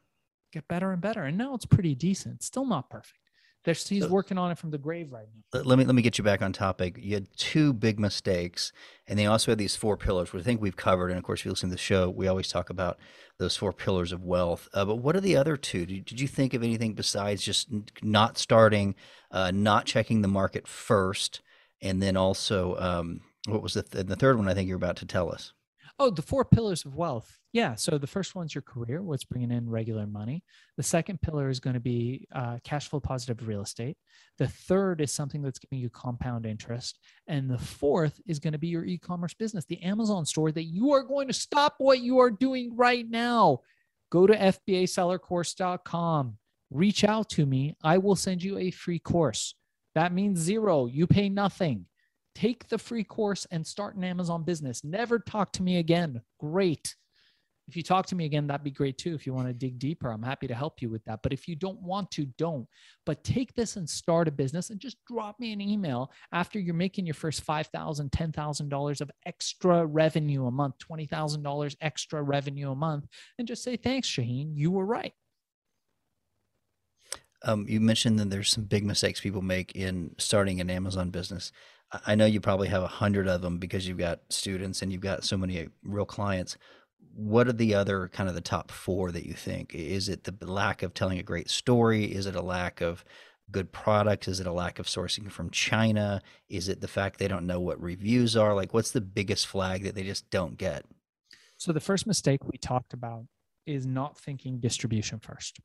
Get better and better. And now it's pretty decent. Still not perfect. There's, he's working on it from the grave right now.
Let me let me get you back on topic. You had two big mistakes, and they also had these four pillars, which I think we've covered. And of course, if you listen to the show, we always talk about those four pillars of wealth. Uh, but what are the other two? Did, did, you think of anything besides just not starting, uh, not checking the market first, and then also um, what was the th- the third one? I think you're about to tell us.
Oh, the four pillars of wealth. Yeah. So the first one's your career, what's bringing in regular money. The second pillar is going to be uh, cash flow positive real estate. The third is something that's giving you compound interest. And the fourth is going to be your e commerce business, the Amazon store that you are going to stop what you are doing right now. Go to FBAsellercourse.com, reach out to me. I will send you a free course. That means zero. You pay nothing take the free course and start an Amazon business. Never talk to me again. Great. If you talk to me again, that'd be great too. If you want to dig deeper, I'm happy to help you with that. But if you don't want to, don't. But take this and start a business and just drop me an email after you're making your first $5,000, $10,000 of extra revenue a month, $20,000 extra revenue a month, and just say, thanks, Shahin. You were right.
Um, you mentioned that there's some big mistakes people make in starting an Amazon business. I know you probably have a hundred of them because you've got students and you've got so many uh, real clients. What are the other kind of the top four that you think? Is it the lack of telling a great story? Is it a lack of good products? Is it a lack of sourcing from China? Is it the fact they don't know what reviews are? Like, what's the biggest flag that they just don't get?
So, the first mistake we talked about is not thinking distribution first,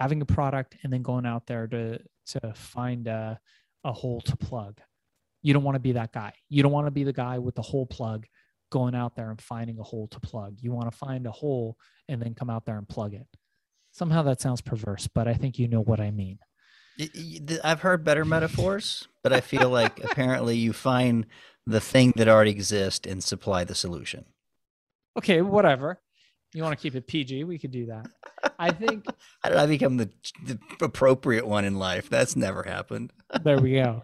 having a product and then going out there to, to find a, a hole to plug. You don't want to be that guy. You don't want to be the guy with the hole plug going out there and finding a hole to plug. You want to find a hole and then come out there and plug it. Somehow that sounds perverse, but I think you know what I mean.
I've heard better metaphors, but I feel like apparently you find the thing that already exists and supply the solution.
Okay, whatever. You want to keep it PG? We could do that. I think.
How did I become the, the appropriate one in life? That's never happened.
there we go.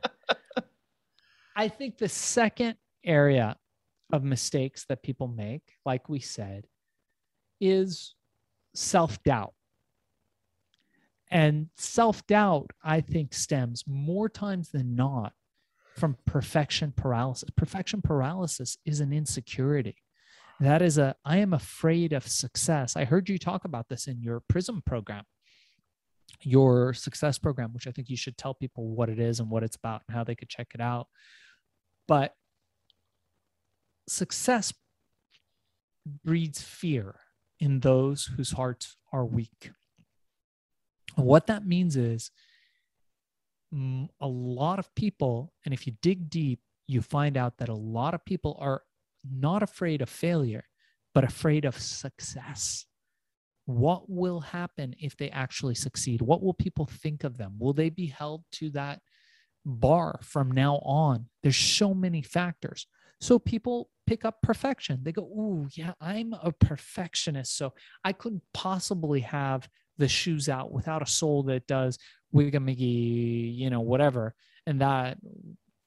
I think the second area of mistakes that people make, like we said, is self doubt. And self doubt, I think, stems more times than not from perfection paralysis. Perfection paralysis is an insecurity. That is a, I am afraid of success. I heard you talk about this in your PRISM program, your success program, which I think you should tell people what it is and what it's about and how they could check it out. But success breeds fear in those whose hearts are weak. What that means is mm, a lot of people, and if you dig deep, you find out that a lot of people are not afraid of failure, but afraid of success. What will happen if they actually succeed? What will people think of them? Will they be held to that bar from now on? There's so many factors. So people pick up perfection. They go, Ooh, yeah, I'm a perfectionist. So I couldn't possibly have the shoes out without a sole that does wigamiggy, you know, whatever. And that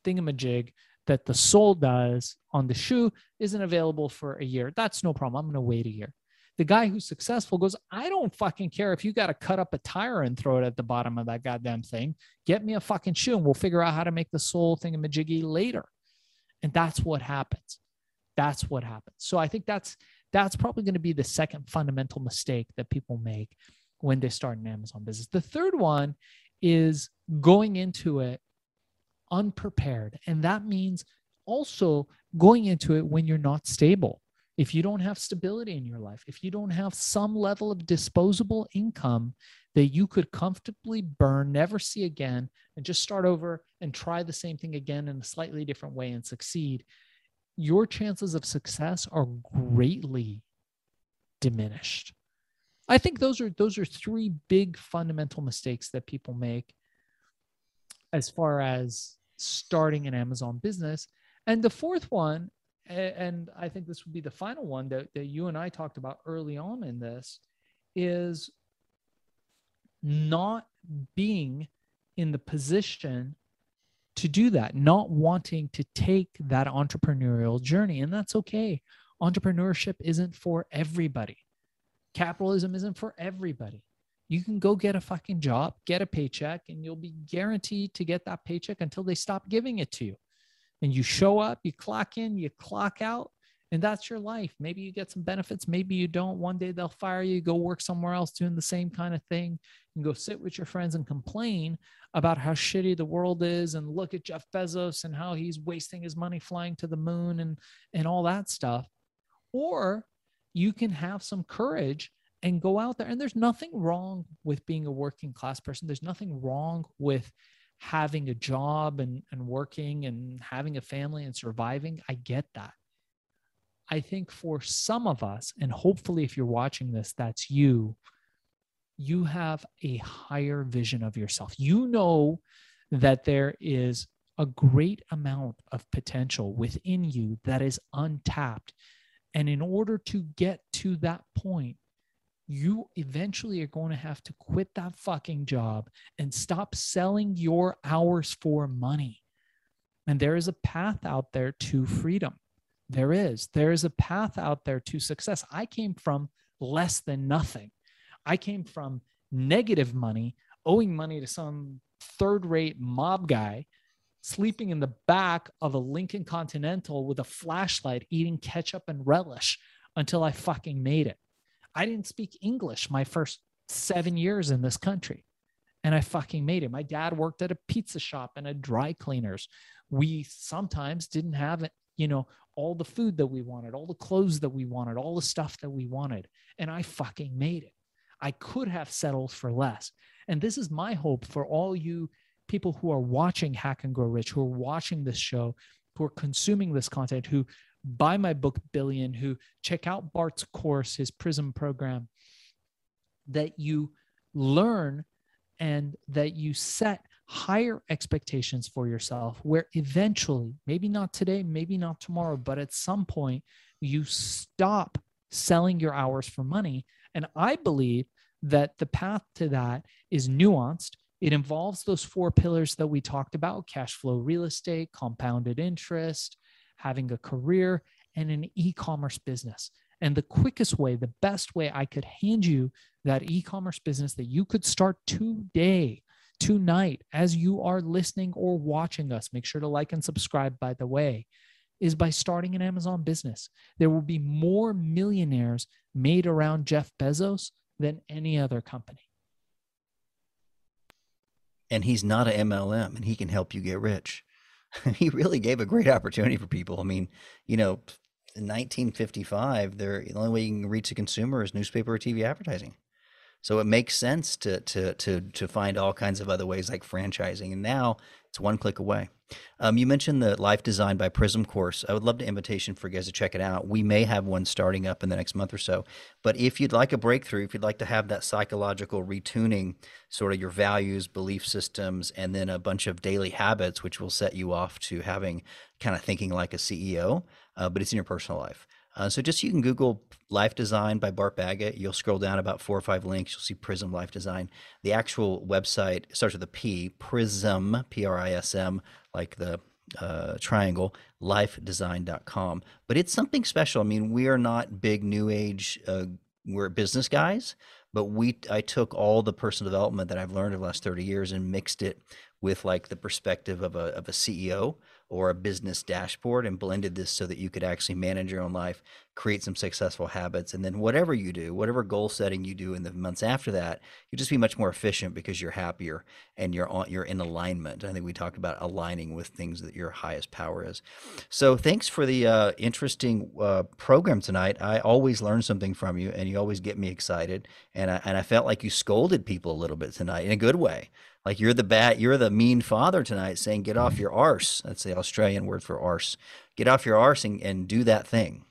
thingamajig that the sole does on the shoe isn't available for a year. That's no problem. I'm going to wait a year. The guy who's successful goes, I don't fucking care if you got to cut up a tire and throw it at the bottom of that goddamn thing. Get me a fucking shoe and we'll figure out how to make the sole thingamajiggy later. And that's what happens. That's what happens. So I think that's that's probably going to be the second fundamental mistake that people make when they start an Amazon business. The third one is going into it unprepared. And that means also going into it when you're not stable. If you don't have stability in your life, if you don't have some level of disposable income that you could comfortably burn, never see again, and just start over and try the same thing again in a slightly different way and succeed, your chances of success are greatly diminished. I think those are those are three big fundamental mistakes that people make as far as starting an Amazon business. And the fourth one, and I think this would be the final one that, that you and I talked about early on in this, is not being in the position to do that, not wanting to take that entrepreneurial journey. And that's okay. Entrepreneurship isn't for everybody capitalism isn't for everybody. You can go get a fucking job, get a paycheck, and you'll be guaranteed to get that paycheck until they stop giving it to you. And you show up, you clock in, you clock out, and that's your life. Maybe you get some benefits, maybe you don't. One day they'll fire you, go work somewhere else doing the same kind of thing, and go sit with your friends and complain about how shitty the world is and look at Jeff Bezos and how he's wasting his money flying to the moon and and all that stuff. Or you can have some courage and go out there. And there's nothing wrong with being a working class person. There's nothing wrong with having a job and, and working and having a family and surviving. I get that. I think for some of us, and hopefully if you're watching this, that's you, you have a higher vision of yourself. You know that there is a great amount of potential within you that is untapped and in order to get to that point, you eventually are going to have to quit that fucking job and stop selling your hours for money. And there is a path out there to freedom. There is. There is a path out there to success. I came from less than nothing. I came from negative money, owing money to some third rate mob guy sleeping in the back of a Lincoln Continental with a flashlight, eating ketchup and relish until I fucking made it. I didn't speak English my first seven years in this country. And I fucking made it. My dad worked at a pizza shop and a dry cleaners. We sometimes didn't have you know, all the food that we wanted, all the clothes that we wanted, all the stuff that we wanted. And I fucking made it. I could have settled for less. And this is my hope for all you people who are watching Hack and Grow Rich, who are watching this show, who are consuming this content, who buy my book Billion, who check out Bart's course, his Prism program, that you learn and that you set higher expectations for yourself where eventually, maybe not today, maybe not tomorrow, but at some point, you stop selling your hours for money. And I believe that the path to that is nuanced. It involves those four pillars that we talked about cash flow, real estate, compounded interest, having a career, and an e commerce business. And the quickest way, the best way I could hand you that e commerce business that you could start today, tonight, as you are listening or watching us, make sure to like and subscribe, by the way, is by starting an Amazon business. There will be more millionaires made around Jeff Bezos than any other company.
And he's not an MLM and he can help you get rich. he really gave a great opportunity for people. I mean, you know, in 1955, the only way you can reach a consumer is newspaper or TV advertising. So it makes sense to to to to find all kinds of other ways like franchising. And now it's one click away. Um, you mentioned the Life Design by Prism course. I would love the invitation for you guys to check it out. We may have one starting up in the next month or so. But if you'd like a breakthrough, if you'd like to have that psychological retuning, sort of your values, belief systems, and then a bunch of daily habits, which will set you off to having kind of thinking like a CEO, uh, but it's in your personal life. Uh, so just you can Google Life Design by Bart Baggett. You'll scroll down about four or five links. You'll see Prism Life Design. The actual website starts with a P, Prism, P R I S M, like the uh, triangle, lifedesign.com. But it's something special. I mean, we are not big new age, uh, we're business guys, but we I took all the personal development that I've learned over the last 30 years and mixed it with like the perspective of a, of a CEO or a business dashboard and blended this so that you could actually manage your own life, create some successful habits, and then whatever you do, whatever goal setting you do in the months after that, you just be much more efficient because you're happier and you're on, you're in alignment. I think we talked about aligning with things that your highest power is. So thanks for the uh, interesting uh, program tonight. I always learn something from you, and you always get me excited. And I, and I felt like you scolded people a little bit tonight in a good way. Like you're the bat, you're the mean father tonight saying, get off your arse. That's the Australian word for arse. Get off your arse and, and do that thing.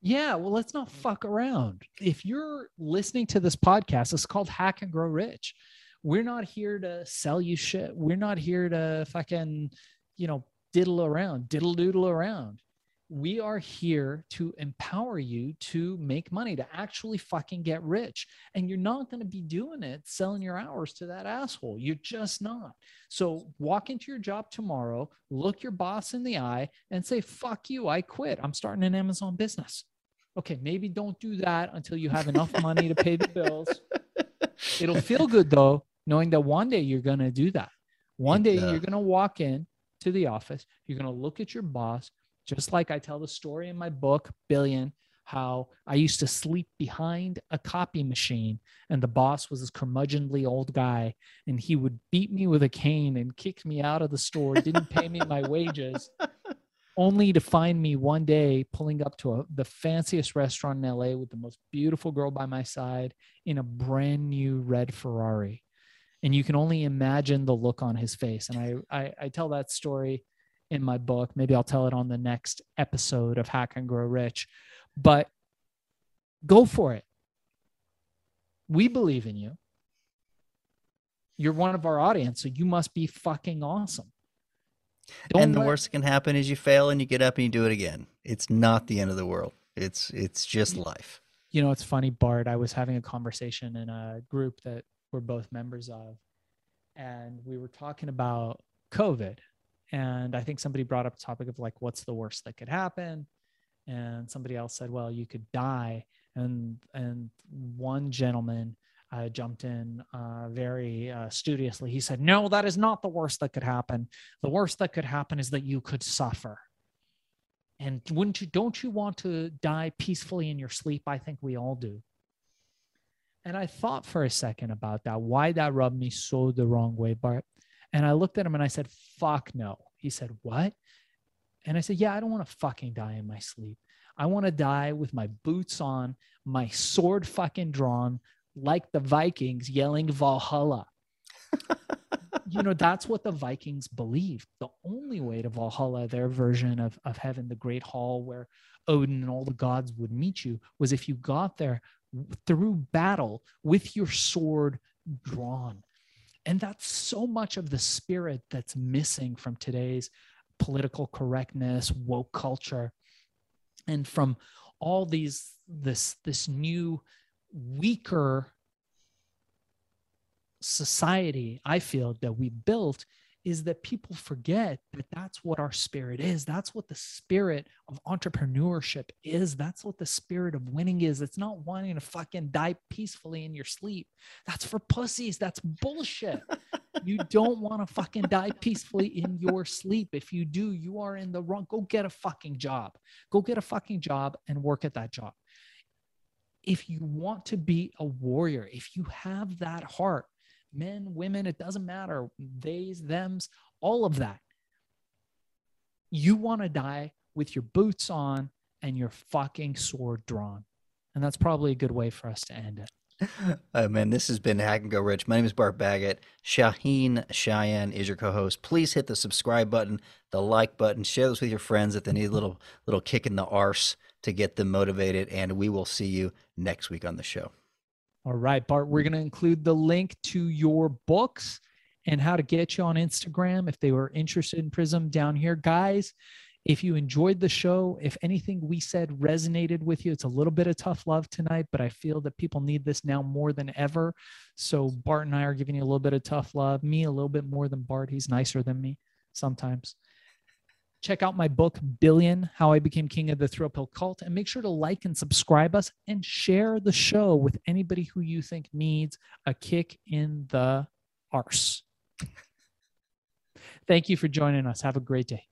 Yeah, well, let's not fuck around. If you're listening to this podcast, it's called Hack and Grow Rich. We're not here to sell you shit. We're not here to fucking, you know, diddle around, diddle doodle around we are here to empower you to make money, to actually fucking get rich. And you're not going to be doing it selling your hours to that asshole. You're just not. So walk into your job tomorrow, look your boss in the eye, and say, fuck you, I quit. I'm starting an Amazon business. Okay, maybe don't do that until you have enough money to pay the bills. It'll feel good though, knowing that one day you're going to do that. One day you're going to walk in to the office, you're going to look at your boss, just like I tell the story in my book, Billion, how I used to sleep behind a copy machine and the boss was this curmudgeonly old guy and he would beat me with a cane and kick me out of the store, didn't pay me my wages, only to find me one day pulling up to a, the fanciest restaurant in LA with the most beautiful girl by my side in a brand new red Ferrari. And you can only imagine the look on his face. And I, I, I tell that story in my book. Maybe I'll tell it on the next episode of Hack and Grow Rich. But go for it. We believe in you. You're one of our audience, so you must be fucking awesome.
Don't and the let... worst that can happen is you fail and you get up and you do it again. It's not the end of the world. It's it's just life.
You know, it's funny, Bart. I was having a conversation in a group that we're both members of, and we were talking about COVID and I think somebody brought up a topic of like, what's the worst that could happen? And somebody else said, well, you could die. And and one gentleman uh, jumped in uh, very uh, studiously. He said, no, that is not the worst that could happen. The worst that could happen is that you could suffer. And wouldn't you? Don't you want to die peacefully in your sleep? I think we all do. And I thought for a second about that, why that rubbed me so the wrong way, Bart. And I looked at him and I said, fuck no. He said, what? And I said, yeah, I don't want to fucking die in my sleep. I want to die with my boots on, my sword fucking drawn, like the Vikings yelling Valhalla. you know, that's what the Vikings believed. The only way to Valhalla, their version of, of heaven, the great hall where Odin and all the gods would meet you, was if you got there through battle with your sword drawn And that's so much of the spirit that's missing from today's political correctness, woke culture, and from all these this this new weaker society I feel that we built is that people forget that that's what our spirit is. That's what the spirit of entrepreneurship is. That's what the spirit of winning is. It's not wanting to fucking die peacefully in your sleep. That's for pussies. That's bullshit. you don't want to fucking die peacefully in your sleep. If you do, you are in the wrong. Go get a fucking job. Go get a fucking job and work at that job. If you want to be a warrior, if you have that heart, men, women, it doesn't matter, theys, thems, all of that. You want to die with your boots on and your fucking sword drawn. And that's probably a good way for us to end it.
Oh man, this has been Hack and Go Rich. My name is Bart Baggett. Shahin Shayan is your co-host. Please hit the subscribe button, the like button, share this with your friends if they need a little little kick in the arse to get them motivated. And we will see you next week on the show.
All right, Bart, we're mm. going to include the link to your books and how to get you on Instagram if they were interested in Prism down here. Guys, if you enjoyed the show, if anything we said resonated with you, it's a little bit of tough love tonight, but I feel that people need this now more than ever. So Bart and I are giving you a little bit of tough love. Me, a little bit more than Bart. He's nicer than me sometimes. Check out my book, Billion How I Became King of the Thrill Pill Cult, and make sure to like and subscribe us and share the show with anybody who you think needs a kick in the arse. Thank you for joining us. Have a great day.